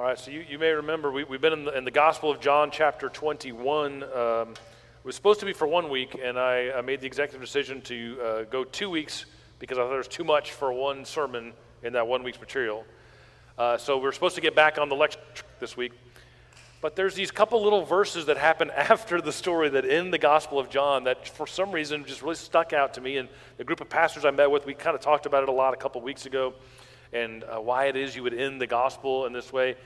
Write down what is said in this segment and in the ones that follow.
All right, so you, you may remember we, we've been in the, in the Gospel of John, chapter 21. Um, it was supposed to be for one week, and I, I made the executive decision to uh, go two weeks because I thought there was too much for one sermon in that one week's material. Uh, so we're supposed to get back on the lecture this week. But there's these couple little verses that happen after the story that in the Gospel of John that for some reason just really stuck out to me. And the group of pastors I met with, we kind of talked about it a lot a couple weeks ago and uh, why it is you would end the gospel in this way.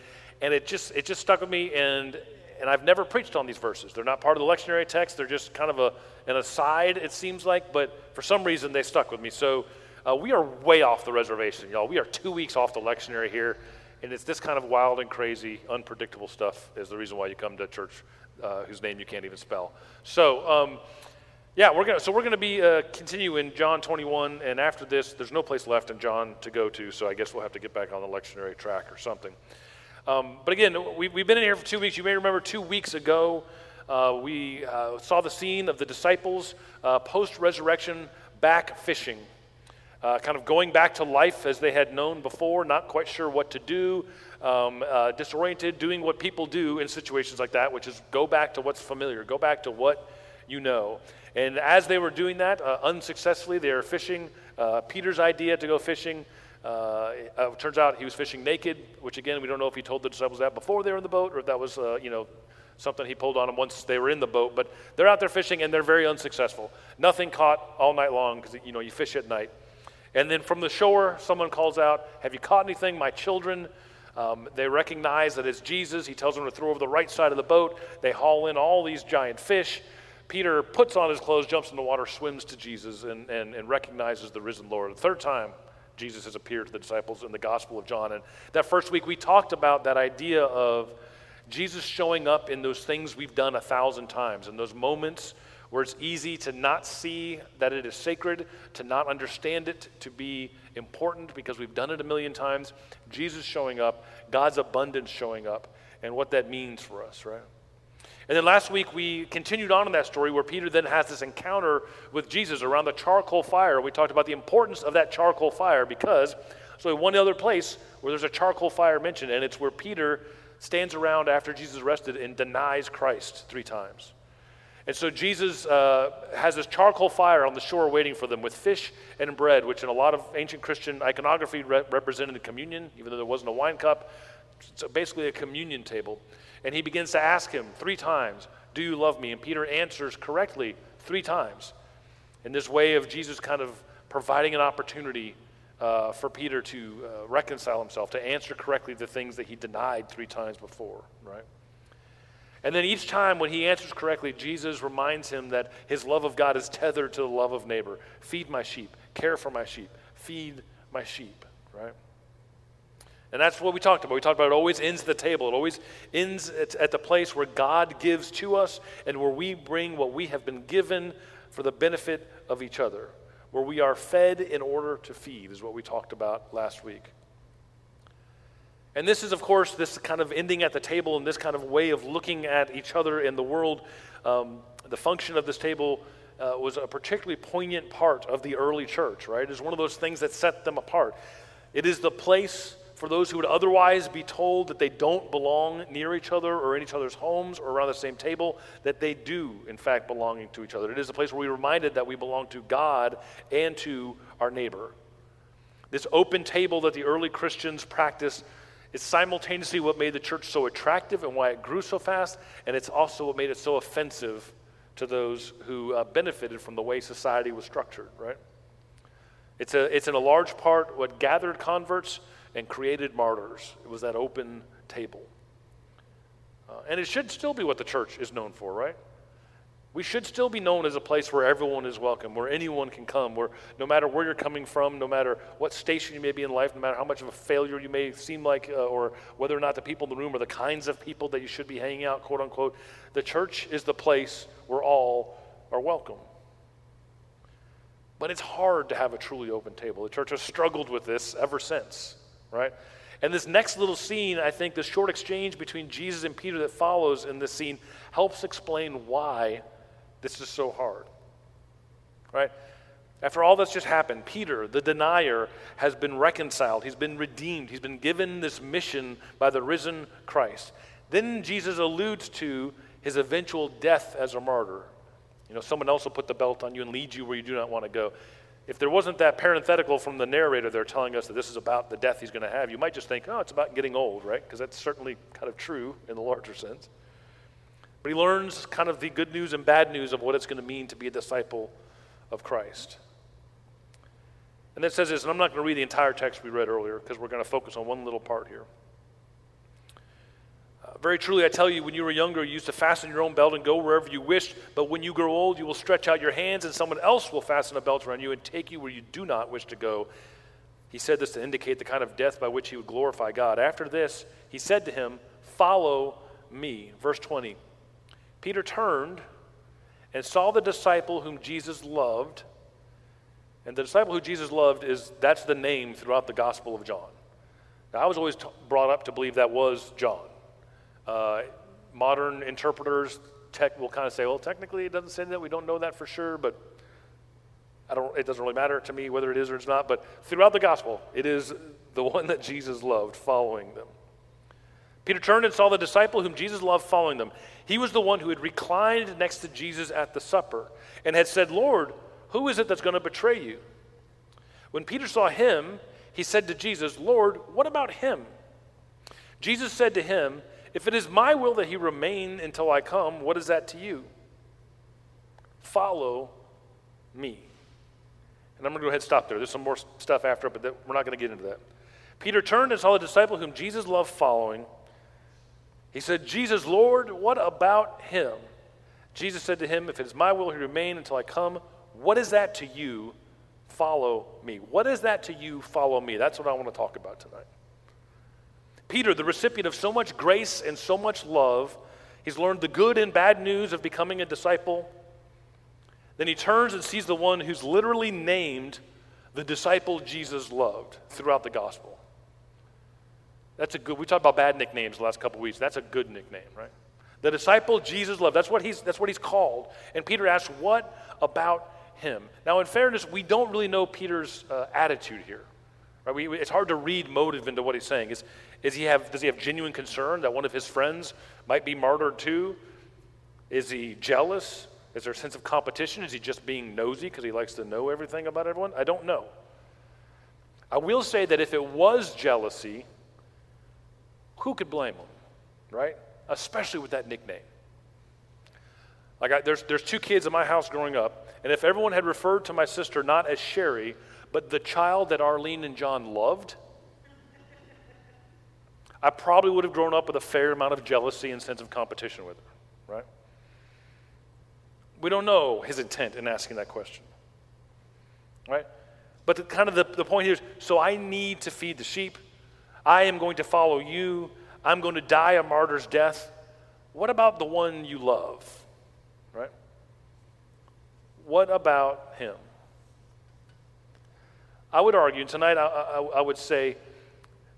And it just, it just stuck with me. And and I've never preached on these verses. They're not part of the lectionary text, they're just kind of a, an aside, it seems like, but for some reason they stuck with me. So uh, we are way off the reservation, y'all. We are two weeks off the lectionary here, and it's this kind of wild and crazy, unpredictable stuff is the reason why you come to church uh, whose name you can't even spell. So, um, yeah, we're gonna, so we're going to be uh, John 21, and after this, there's no place left in John to go to, so I guess we'll have to get back on the lectionary track or something. Um, but again, we, have been in here for two weeks. You may remember two weeks ago, uh, we uh, saw the scene of the disciples uh, post resurrection back fishing, uh, kind of going back to life as they had known before, not quite sure what to do, um, uh, disoriented, doing what people do in situations like that, which is go back to what's familiar, go back to what you know. And as they were doing that, uh, unsuccessfully, they were fishing. Peter's idea to go fishing uh, it turns out he was fishing naked, which again, we don't know if he told the disciples that before they were in the boat or if that was, uh, you know, something he pulled on them once they were in the boat. But they're out there fishing and they're very unsuccessful. Nothing caught all night long because, you know, you fish at night. And then from the shore, someone calls out, Have you caught anything, my children? Um, they recognize that it's Jesus. He tells them to throw over the right side of the boat. They haul in all these giant fish. Peter puts on his clothes, jumps in the water, swims to Jesus, and, and, and recognizes the risen Lord. The third time, Jesus has appeared to the disciples in the Gospel of John. And that first week, we talked about that idea of Jesus showing up in those things we've done a thousand times, in those moments where it's easy to not see that it is sacred, to not understand it to be important because we've done it a million times. Jesus showing up, God's abundance showing up, and what that means for us, right? And then last week we continued on in that story where Peter then has this encounter with Jesus around the charcoal fire. We talked about the importance of that charcoal fire because so one other place where there's a charcoal fire mentioned, and it's where Peter stands around after Jesus arrested and denies Christ three times. And so Jesus uh, has this charcoal fire on the shore waiting for them with fish and bread, which in a lot of ancient Christian iconography re- represented the communion, even though there wasn't a wine cup. So basically, a communion table. And he begins to ask him three times, Do you love me? And Peter answers correctly three times. In this way of Jesus kind of providing an opportunity uh, for Peter to uh, reconcile himself, to answer correctly the things that he denied three times before, right? And then each time when he answers correctly, Jesus reminds him that his love of God is tethered to the love of neighbor. Feed my sheep, care for my sheep, feed my sheep, right? And that's what we talked about. We talked about it always ends at the table. It always ends at, at the place where God gives to us and where we bring what we have been given for the benefit of each other. Where we are fed in order to feed, is what we talked about last week. And this is, of course, this kind of ending at the table and this kind of way of looking at each other in the world. Um, the function of this table uh, was a particularly poignant part of the early church, right? It is one of those things that set them apart. It is the place for those who would otherwise be told that they don't belong near each other or in each other's homes or around the same table, that they do, in fact, belonging to each other. It is a place where we're reminded that we belong to God and to our neighbor. This open table that the early Christians practiced is simultaneously what made the church so attractive and why it grew so fast, and it's also what made it so offensive to those who uh, benefited from the way society was structured, right? It's, a, it's in a large part what gathered converts and created martyrs. It was that open table. Uh, and it should still be what the church is known for, right? We should still be known as a place where everyone is welcome, where anyone can come, where no matter where you're coming from, no matter what station you may be in life, no matter how much of a failure you may seem like, uh, or whether or not the people in the room are the kinds of people that you should be hanging out, quote unquote, the church is the place where all are welcome. But it's hard to have a truly open table. The church has struggled with this ever since right? And this next little scene, I think this short exchange between Jesus and Peter that follows in this scene helps explain why this is so hard. Right? After all that's just happened, Peter, the denier, has been reconciled. He's been redeemed. He's been given this mission by the risen Christ. Then Jesus alludes to his eventual death as a martyr. You know, someone else will put the belt on you and lead you where you do not want to go. If there wasn't that parenthetical from the narrator there telling us that this is about the death he's going to have, you might just think, oh, it's about getting old, right? Because that's certainly kind of true in the larger sense. But he learns kind of the good news and bad news of what it's going to mean to be a disciple of Christ. And it says this, and I'm not going to read the entire text we read earlier because we're going to focus on one little part here. Very truly, I tell you, when you were younger, you used to fasten your own belt and go wherever you wished. But when you grow old, you will stretch out your hands, and someone else will fasten a belt around you and take you where you do not wish to go. He said this to indicate the kind of death by which he would glorify God. After this, he said to him, Follow me. Verse 20. Peter turned and saw the disciple whom Jesus loved and the disciple who Jesus loved is that's the name throughout the Gospel of John. Now, I was always t- brought up to believe that was John. Uh, modern interpreters tech will kind of say, well, technically it doesn't say that. We don't know that for sure, but I don't, it doesn't really matter to me whether it is or it's not. But throughout the Gospel, it is the one that Jesus loved following them. Peter turned and saw the disciple whom Jesus loved following them. He was the one who had reclined next to Jesus at the supper and had said, Lord, who is it that's going to betray you? When Peter saw him, he said to Jesus, Lord, what about him? Jesus said to him, If it is my will that he remain until I come, what is that to you? Follow me. And I'm going to go ahead and stop there. There's some more stuff after, but we're not going to get into that. Peter turned and saw the disciple whom Jesus loved following. He said, Jesus, Lord, what about him? Jesus said to him, If it is my will he remain until I come, what is that to you? Follow me. What is that to you? Follow me. That's what I want to talk about tonight. Peter, the recipient of so much grace and so much love, he's learned the good and bad news of becoming a disciple. Then he turns and sees the one who's literally named the disciple Jesus loved throughout the gospel. That's a good, we talked about bad nicknames the last couple weeks. That's a good nickname, right? The disciple Jesus loved. That's what he's, that's what he's called. And Peter asks, What about him. Now, in fairness, we don't really know Peter's uh, attitude here. Right? We, it's hard to read motive into what he's saying. Is, is he have, does he have genuine concern that one of his friends might be martyred too? Is he jealous? Is there a sense of competition? Is he just being nosy because he likes to know everything about everyone? I don't know. I will say that if it was jealousy, who could blame him, right? Especially with that nickname. Like, I, there's, there's two kids in my house growing up, and if everyone had referred to my sister not as Sherry, but the child that Arlene and John loved, I probably would have grown up with a fair amount of jealousy and sense of competition with her, right? We don't know his intent in asking that question, right? But the, kind of the, the point here is so I need to feed the sheep. I am going to follow you. I'm going to die a martyr's death. What about the one you love? right? What about him? I would argue, and tonight I, I, I, would say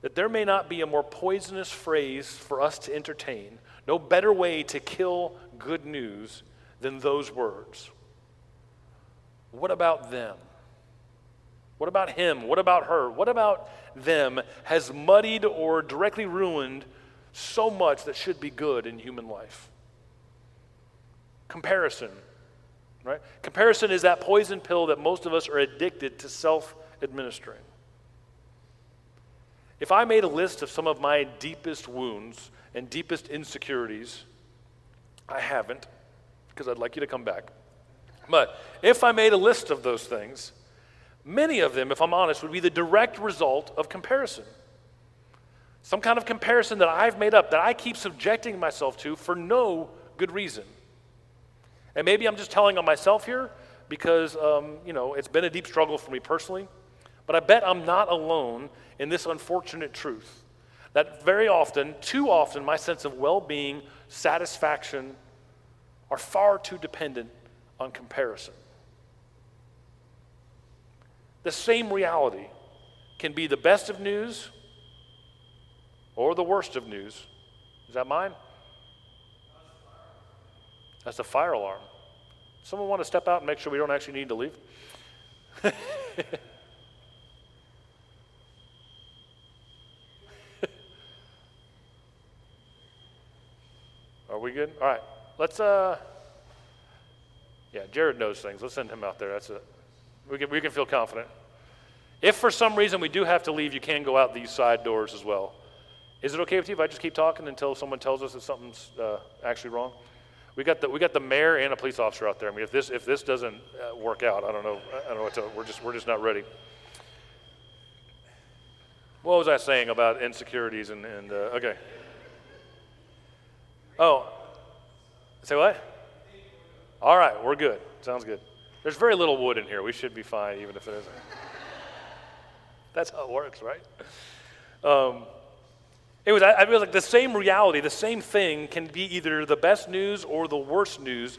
that there may not be a more poisonous phrase for us to entertain, no better way to kill good news than those words. What about them? What about him? What about her? What about them has muddied or directly ruined so much that should be good in human life? Comparison, right? Comparison is that poison pill that most of us are addicted to self administering. If I made a list of some of my deepest wounds and deepest insecurities, I haven't, because I'd like you to come back. But if I made a list of those things, many of them, if I'm honest, would be the direct result of comparison. Some kind of comparison that I've made up, that I keep subjecting myself to for no good reason. And maybe I'm just telling on myself here because, um, you know, it's been a deep struggle for me personally. But I bet I'm not alone in this unfortunate truth that very often, too often, my sense of well being, satisfaction are far too dependent on comparison. The same reality can be the best of news or the worst of news. Is that mine? That's the fire alarm. Someone want to step out and make sure we don't actually need to leave? Are we good? All right. Let's uh Yeah, Jared knows things. Let's send him out there. That's it. We can we can feel confident. If for some reason we do have to leave, you can go out these side doors as well. Is it okay with you if I just keep talking until someone tells us that something's uh, actually wrong? We got the we got the mayor and a police officer out there. I mean, if this if this doesn't uh, work out, I don't know. I don't know what to. We're just we're just not ready. What was I saying about insecurities and and uh, okay? Oh, say what? All right, we're good. Sounds good. There's very little wood in here. We should be fine, even if it isn't. That's how it works, right? Um, it was, I, I feel like the same reality, the same thing can be either the best news or the worst news,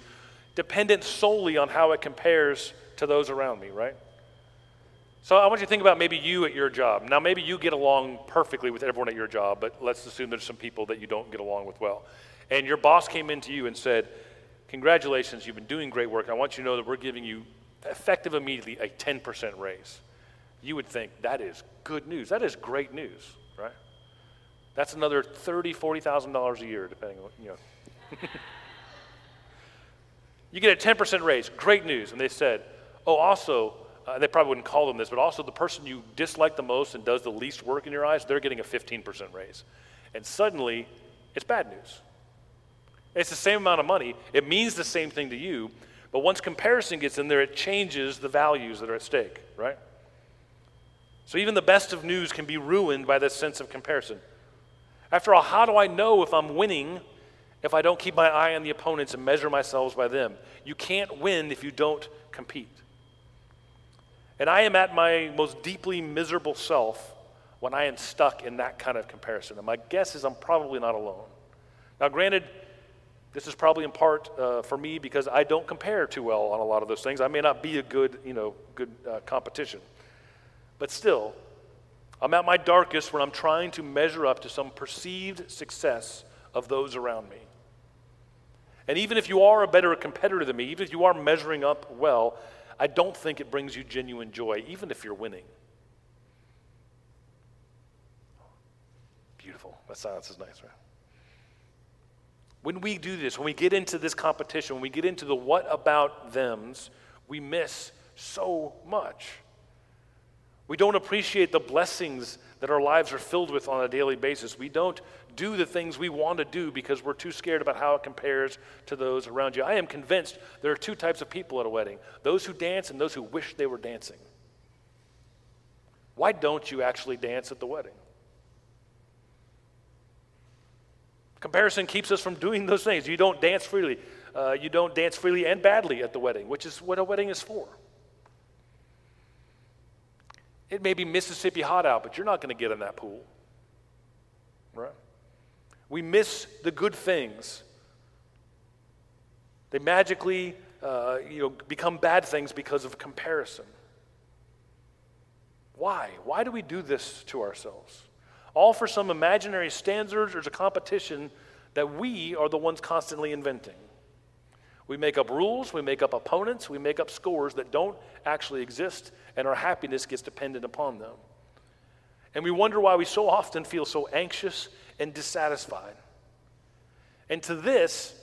dependent solely on how it compares to those around me, right? So I want you to think about maybe you at your job. Now, maybe you get along perfectly with everyone at your job, but let's assume there's some people that you don't get along with well. And your boss came into you and said, Congratulations, you've been doing great work. I want you to know that we're giving you, effective immediately, a 10% raise. You would think that is good news. That is great news, right? That's another thirty, forty thousand dollars a year, depending on you know. you get a ten percent raise, great news. And they said, oh, also, uh, they probably wouldn't call them this, but also the person you dislike the most and does the least work in your eyes, they're getting a fifteen percent raise. And suddenly, it's bad news. It's the same amount of money. It means the same thing to you, but once comparison gets in there, it changes the values that are at stake, right? So even the best of news can be ruined by this sense of comparison. After all, how do I know if I'm winning if I don't keep my eye on the opponents and measure myself by them? You can't win if you don't compete. And I am at my most deeply miserable self when I am stuck in that kind of comparison. And my guess is I'm probably not alone. Now, granted, this is probably in part uh, for me because I don't compare too well on a lot of those things. I may not be a good, you know, good uh, competition. But still, I'm at my darkest when I'm trying to measure up to some perceived success of those around me. And even if you are a better competitor than me, even if you are measuring up well, I don't think it brings you genuine joy, even if you're winning. Beautiful. That silence is nice, right? When we do this, when we get into this competition, when we get into the what about thems, we miss so much. We don't appreciate the blessings that our lives are filled with on a daily basis. We don't do the things we want to do because we're too scared about how it compares to those around you. I am convinced there are two types of people at a wedding those who dance and those who wish they were dancing. Why don't you actually dance at the wedding? Comparison keeps us from doing those things. You don't dance freely. Uh, you don't dance freely and badly at the wedding, which is what a wedding is for. It may be Mississippi hot out, but you're not going to get in that pool. Right? We miss the good things. They magically uh, you know, become bad things because of comparison. Why? Why do we do this to ourselves? All for some imaginary standards or a competition that we are the ones constantly inventing. We make up rules, we make up opponents, we make up scores that don't actually exist, and our happiness gets dependent upon them. And we wonder why we so often feel so anxious and dissatisfied. And to this,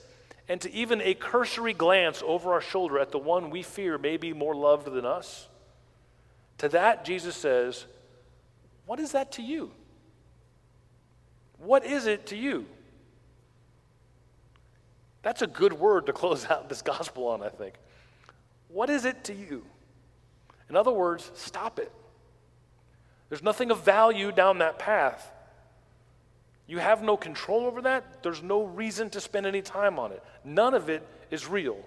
and to even a cursory glance over our shoulder at the one we fear may be more loved than us, to that, Jesus says, What is that to you? What is it to you? That's a good word to close out this gospel on, I think. What is it to you? In other words, stop it. There's nothing of value down that path. You have no control over that. There's no reason to spend any time on it. None of it is real.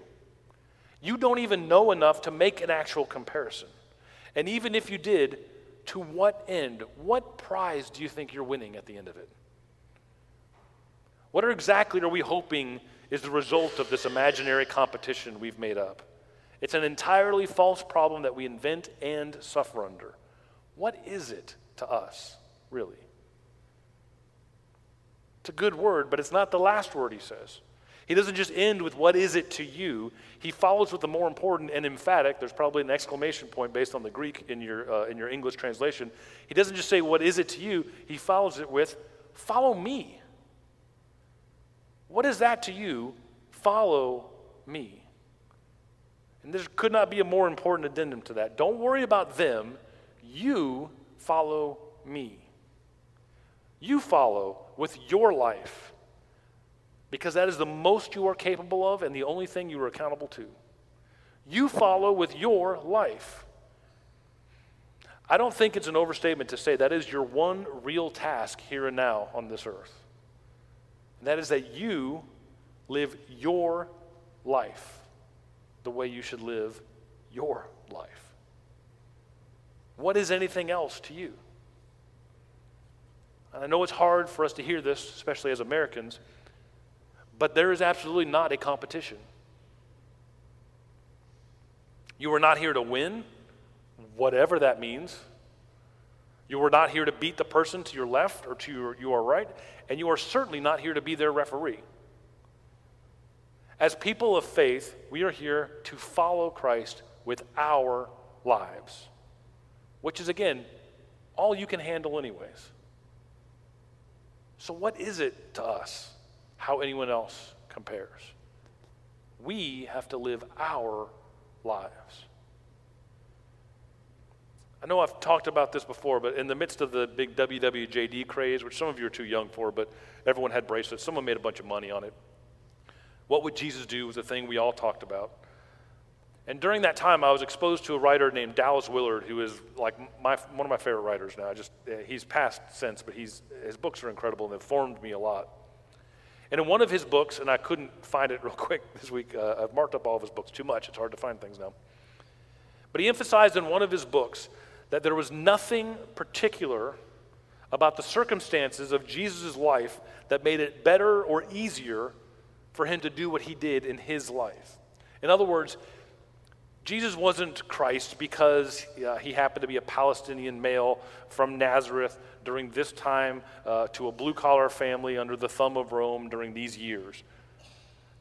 You don't even know enough to make an actual comparison. And even if you did, to what end? What prize do you think you're winning at the end of it? What exactly are we hoping is the result of this imaginary competition we've made up. It's an entirely false problem that we invent and suffer under. What is it to us, really? It's a good word, but it's not the last word he says. He doesn't just end with what is it to you. He follows with the more important and emphatic. There's probably an exclamation point based on the Greek in your, uh, in your English translation. He doesn't just say, What is it to you? He follows it with, Follow me. What is that to you? Follow me. And there could not be a more important addendum to that. Don't worry about them. You follow me. You follow with your life because that is the most you are capable of and the only thing you are accountable to. You follow with your life. I don't think it's an overstatement to say that is your one real task here and now on this earth. And that is that you live your life the way you should live your life. What is anything else to you? And I know it's hard for us to hear this, especially as Americans, but there is absolutely not a competition. You are not here to win, whatever that means. You are not here to beat the person to your left or to your, your right, and you are certainly not here to be their referee. As people of faith, we are here to follow Christ with our lives, which is, again, all you can handle, anyways. So, what is it to us how anyone else compares? We have to live our lives. I know I've talked about this before, but in the midst of the big WWJD craze, which some of you are too young for, but everyone had bracelets, someone made a bunch of money on it. What would Jesus do was a thing we all talked about. And during that time, I was exposed to a writer named Dallas Willard, who is like my, one of my favorite writers now. Just uh, he's passed since, but he's, his books are incredible and they've formed me a lot. And in one of his books, and I couldn't find it real quick this week, uh, I've marked up all of his books too much. It's hard to find things now. But he emphasized in one of his books that there was nothing particular about the circumstances of Jesus' life that made it better or easier for him to do what he did in his life. In other words, Jesus wasn't Christ because uh, he happened to be a Palestinian male from Nazareth during this time uh, to a blue collar family under the thumb of Rome during these years.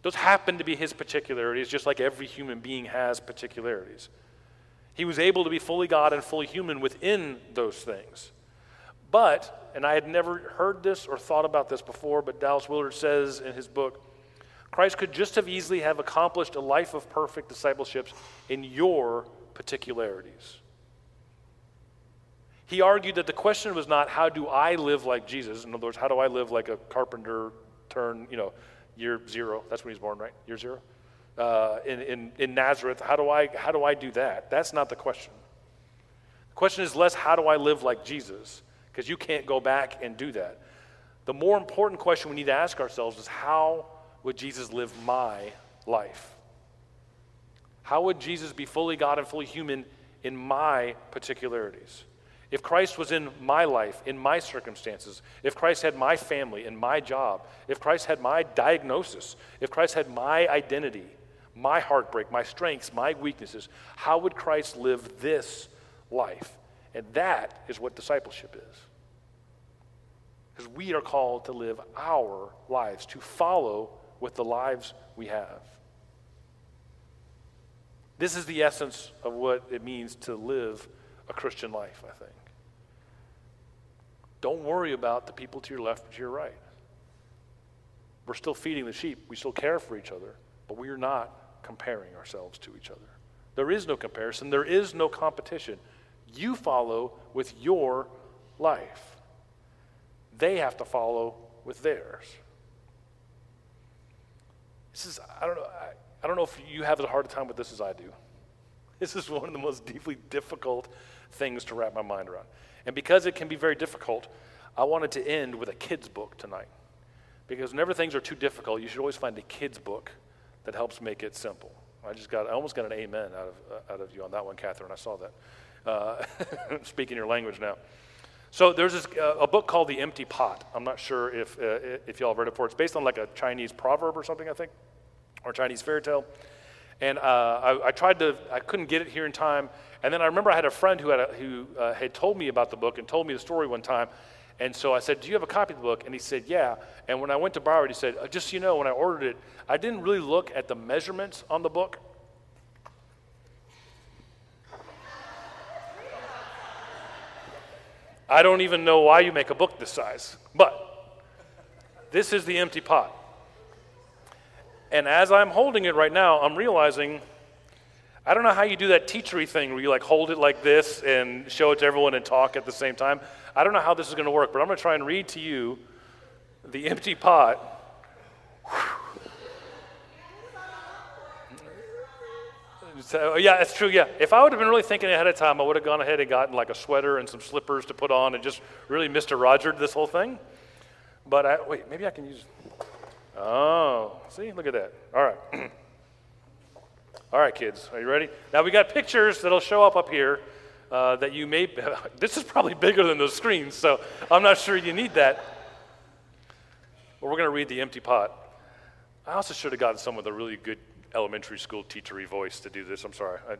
Those happen to be his particularities, just like every human being has particularities. He was able to be fully God and fully human within those things. But, and I had never heard this or thought about this before, but Dallas Willard says in his book, Christ could just have easily have accomplished a life of perfect discipleship in your particularities. He argued that the question was not how do I live like Jesus? In other words, how do I live like a carpenter turn, you know, year zero? That's when he's born, right? Year zero? Uh, in, in, in Nazareth, how do, I, how do I do that? That's not the question. The question is less how do I live like Jesus? Because you can't go back and do that. The more important question we need to ask ourselves is how would Jesus live my life? How would Jesus be fully God and fully human in my particularities? If Christ was in my life, in my circumstances, if Christ had my family and my job, if Christ had my diagnosis, if Christ had my identity, my heartbreak, my strengths, my weaknesses, how would Christ live this life? And that is what discipleship is. Because we are called to live our lives, to follow with the lives we have. This is the essence of what it means to live a Christian life, I think. Don't worry about the people to your left or to your right. We're still feeding the sheep, we still care for each other, but we are not comparing ourselves to each other. There is no comparison, there is no competition. You follow with your life, they have to follow with theirs. This is, I don't know, I, I don't know if you have as hard a time with this as I do. This is one of the most deeply difficult things to wrap my mind around. And because it can be very difficult, I wanted to end with a kid's book tonight. Because whenever things are too difficult, you should always find a kid's book that helps make it simple. I just got, I almost got an amen out of, uh, out of you on that one, Catherine. I saw that. Uh, speaking your language now. So there's this, uh, a book called The Empty Pot. I'm not sure if, uh, if y'all have read it before. It's based on like a Chinese proverb or something, I think, or Chinese fairy tale. And uh, I, I, tried to, I couldn't get it here in time. And then I remember I had a friend who, had, a, who uh, had told me about the book and told me the story one time. And so I said, Do you have a copy of the book? And he said, Yeah. And when I went to borrow it, he said, uh, Just so you know, when I ordered it, I didn't really look at the measurements on the book. I don't even know why you make a book this size, but this is the empty pot. And as I'm holding it right now, I'm realizing I don't know how you do that teachery thing where you like hold it like this and show it to everyone and talk at the same time. I don't know how this is going to work, but I'm going to try and read to you the empty pot. So, yeah, that's true. Yeah. If I would have been really thinking ahead of time, I would have gone ahead and gotten like a sweater and some slippers to put on and just really Mr. Roger this whole thing. But I, wait, maybe I can use. Oh, see, look at that. All right. All right, kids, are you ready? Now we got pictures that'll show up up here uh, that you may. this is probably bigger than those screens, so I'm not sure you need that. But we're going to read the empty pot. I also should have gotten someone with a really good elementary school teachery voice to do this. I'm sorry, I,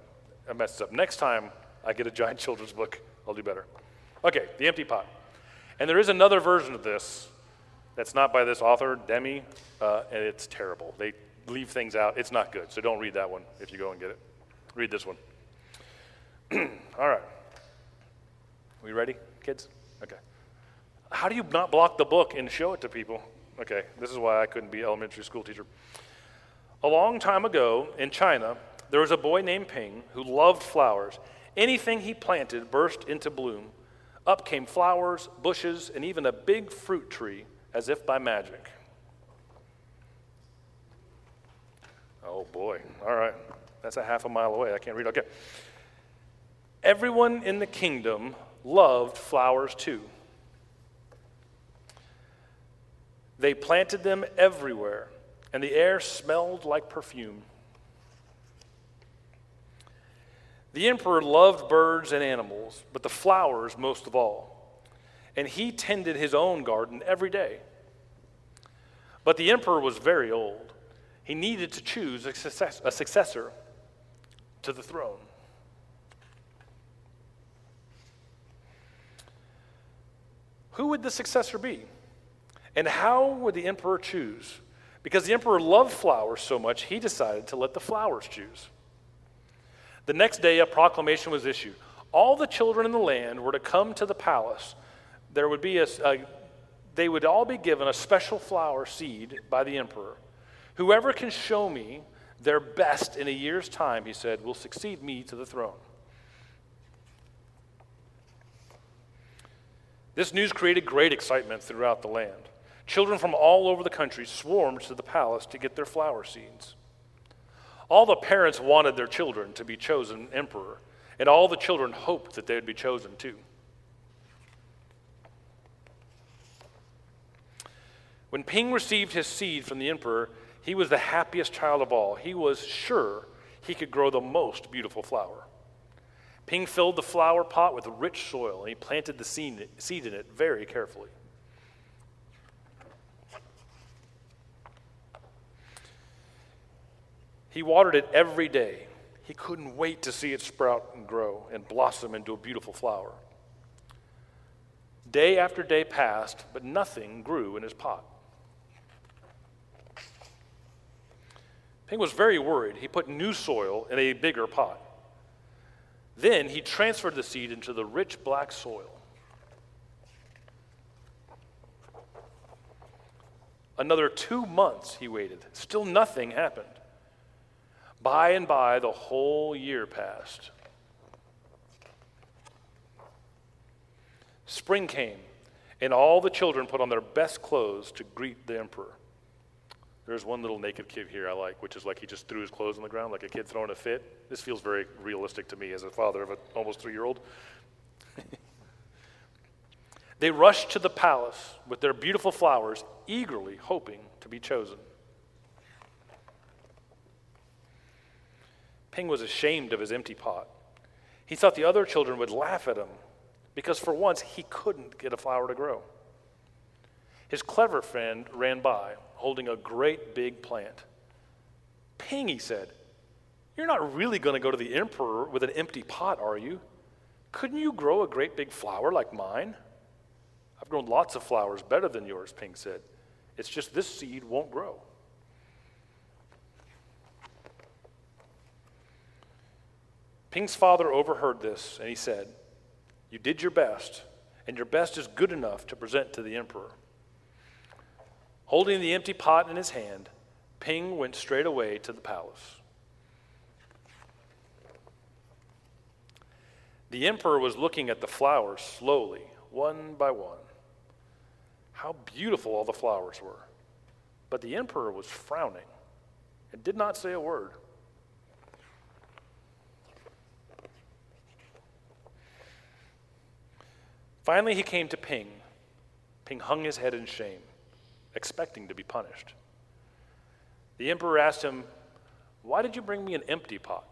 I messed up. Next time I get a giant children's book, I'll do better. Okay, the empty pot. And there is another version of this that's not by this author, Demi, uh, and it's terrible. They leave things out. It's not good. So don't read that one if you go and get it. Read this one. All right. We ready, kids? Okay. How do you not block the book and show it to people? Okay, this is why I couldn't be elementary school teacher. A long time ago in China, there was a boy named Ping who loved flowers. Anything he planted burst into bloom. Up came flowers, bushes, and even a big fruit tree as if by magic. Oh boy. All right. That's a half a mile away. I can't read. Okay. Everyone in the kingdom loved flowers too. They planted them everywhere, and the air smelled like perfume. The emperor loved birds and animals, but the flowers most of all. And he tended his own garden every day. But the emperor was very old he needed to choose a, success, a successor to the throne. Who would the successor be? And how would the emperor choose? Because the emperor loved flowers so much, he decided to let the flowers choose. The next day, a proclamation was issued. All the children in the land were to come to the palace. There would be a, a they would all be given a special flower seed by the emperor. Whoever can show me their best in a year's time, he said, will succeed me to the throne. This news created great excitement throughout the land. Children from all over the country swarmed to the palace to get their flower seeds. All the parents wanted their children to be chosen emperor, and all the children hoped that they would be chosen too. When Ping received his seed from the emperor, he was the happiest child of all. He was sure he could grow the most beautiful flower. Ping filled the flower pot with rich soil and he planted the seed in it very carefully. He watered it every day. He couldn't wait to see it sprout and grow and blossom into a beautiful flower. Day after day passed, but nothing grew in his pot. Ping was very worried. He put new soil in a bigger pot. Then he transferred the seed into the rich black soil. Another two months he waited. Still nothing happened. By and by, the whole year passed. Spring came, and all the children put on their best clothes to greet the emperor. There's one little naked kid here I like, which is like he just threw his clothes on the ground like a kid throwing a fit. This feels very realistic to me as a father of an almost three year old. they rushed to the palace with their beautiful flowers, eagerly hoping to be chosen. Ping was ashamed of his empty pot. He thought the other children would laugh at him because for once he couldn't get a flower to grow. His clever friend ran by, holding a great big plant. Ping, he said, You're not really going to go to the emperor with an empty pot, are you? Couldn't you grow a great big flower like mine? I've grown lots of flowers better than yours, Ping said. It's just this seed won't grow. Ping's father overheard this and he said, You did your best, and your best is good enough to present to the emperor. Holding the empty pot in his hand, Ping went straight away to the palace. The emperor was looking at the flowers slowly, one by one. How beautiful all the flowers were. But the emperor was frowning and did not say a word. Finally, he came to Ping. Ping hung his head in shame, expecting to be punished. The emperor asked him, Why did you bring me an empty pot?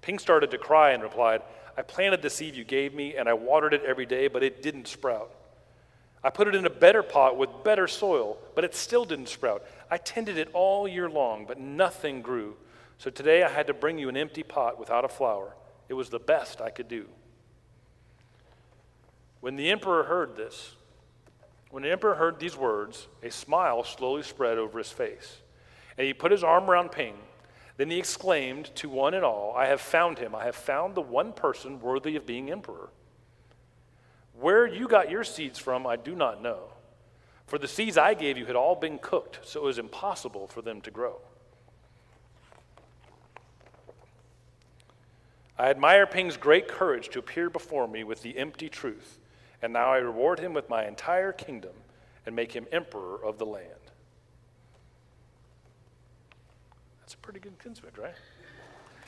Ping started to cry and replied, I planted the seed you gave me and I watered it every day, but it didn't sprout. I put it in a better pot with better soil, but it still didn't sprout. I tended it all year long, but nothing grew. So today I had to bring you an empty pot without a flower. It was the best I could do. When the emperor heard this, when the emperor heard these words, a smile slowly spread over his face. And he put his arm around Ping then he exclaimed to one and all, I have found him. I have found the one person worthy of being emperor. Where you got your seeds from, I do not know. For the seeds I gave you had all been cooked, so it was impossible for them to grow. I admire Ping's great courage to appear before me with the empty truth, and now I reward him with my entire kingdom and make him emperor of the land. That's a pretty good kinsman, right?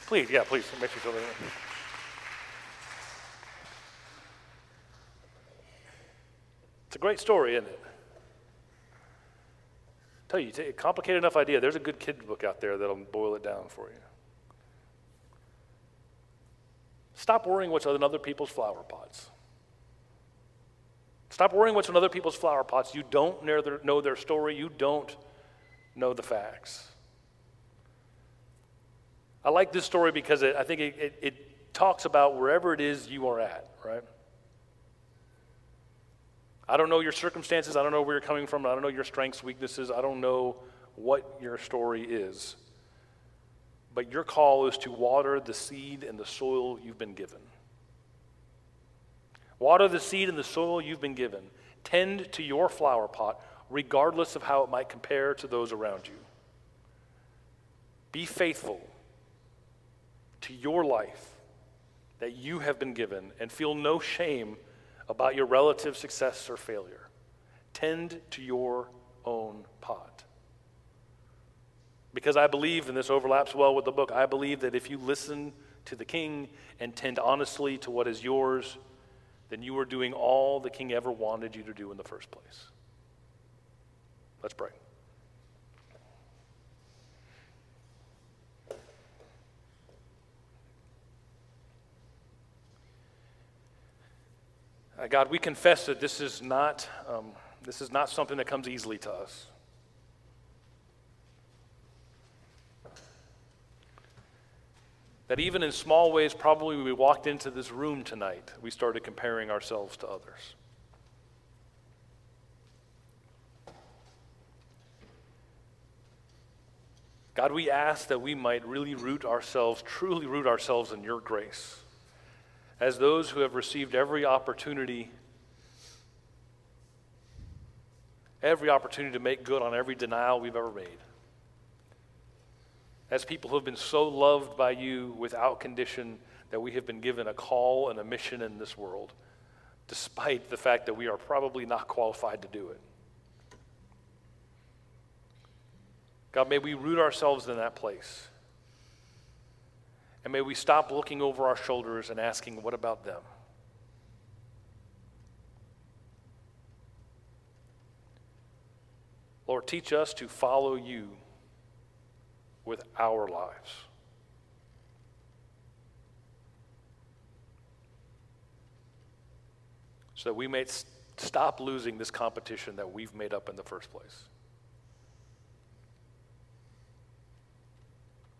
Please, yeah, please, make you feel It's a great story, isn't it? I tell you, a complicated enough idea. There's a good kid book out there that'll boil it down for you. Stop worrying what's in other people's flower pots. Stop worrying what's in other people's flower pots. You don't know their, know their story. You don't know the facts. I like this story because it, I think it, it, it talks about wherever it is you are at, right? I don't know your circumstances. I don't know where you're coming from. I don't know your strengths, weaknesses. I don't know what your story is. But your call is to water the seed and the soil you've been given. Water the seed and the soil you've been given. Tend to your flower pot, regardless of how it might compare to those around you. Be faithful to your life that you have been given and feel no shame about your relative success or failure. Tend to your own pot. Because I believe, and this overlaps well with the book, I believe that if you listen to the king and tend honestly to what is yours, then you are doing all the king ever wanted you to do in the first place. Let's pray. Uh, God, we confess that this is not um, this is not something that comes easily to us. That even in small ways, probably we walked into this room tonight, we started comparing ourselves to others. God, we ask that we might really root ourselves, truly root ourselves in your grace as those who have received every opportunity, every opportunity to make good on every denial we've ever made. As people who have been so loved by you without condition that we have been given a call and a mission in this world, despite the fact that we are probably not qualified to do it. God, may we root ourselves in that place. And may we stop looking over our shoulders and asking, what about them? Lord, teach us to follow you with our lives. So that we may stop losing this competition that we've made up in the first place.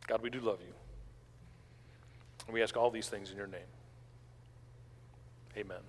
God, we do love you. And we ask all these things in your name. Amen.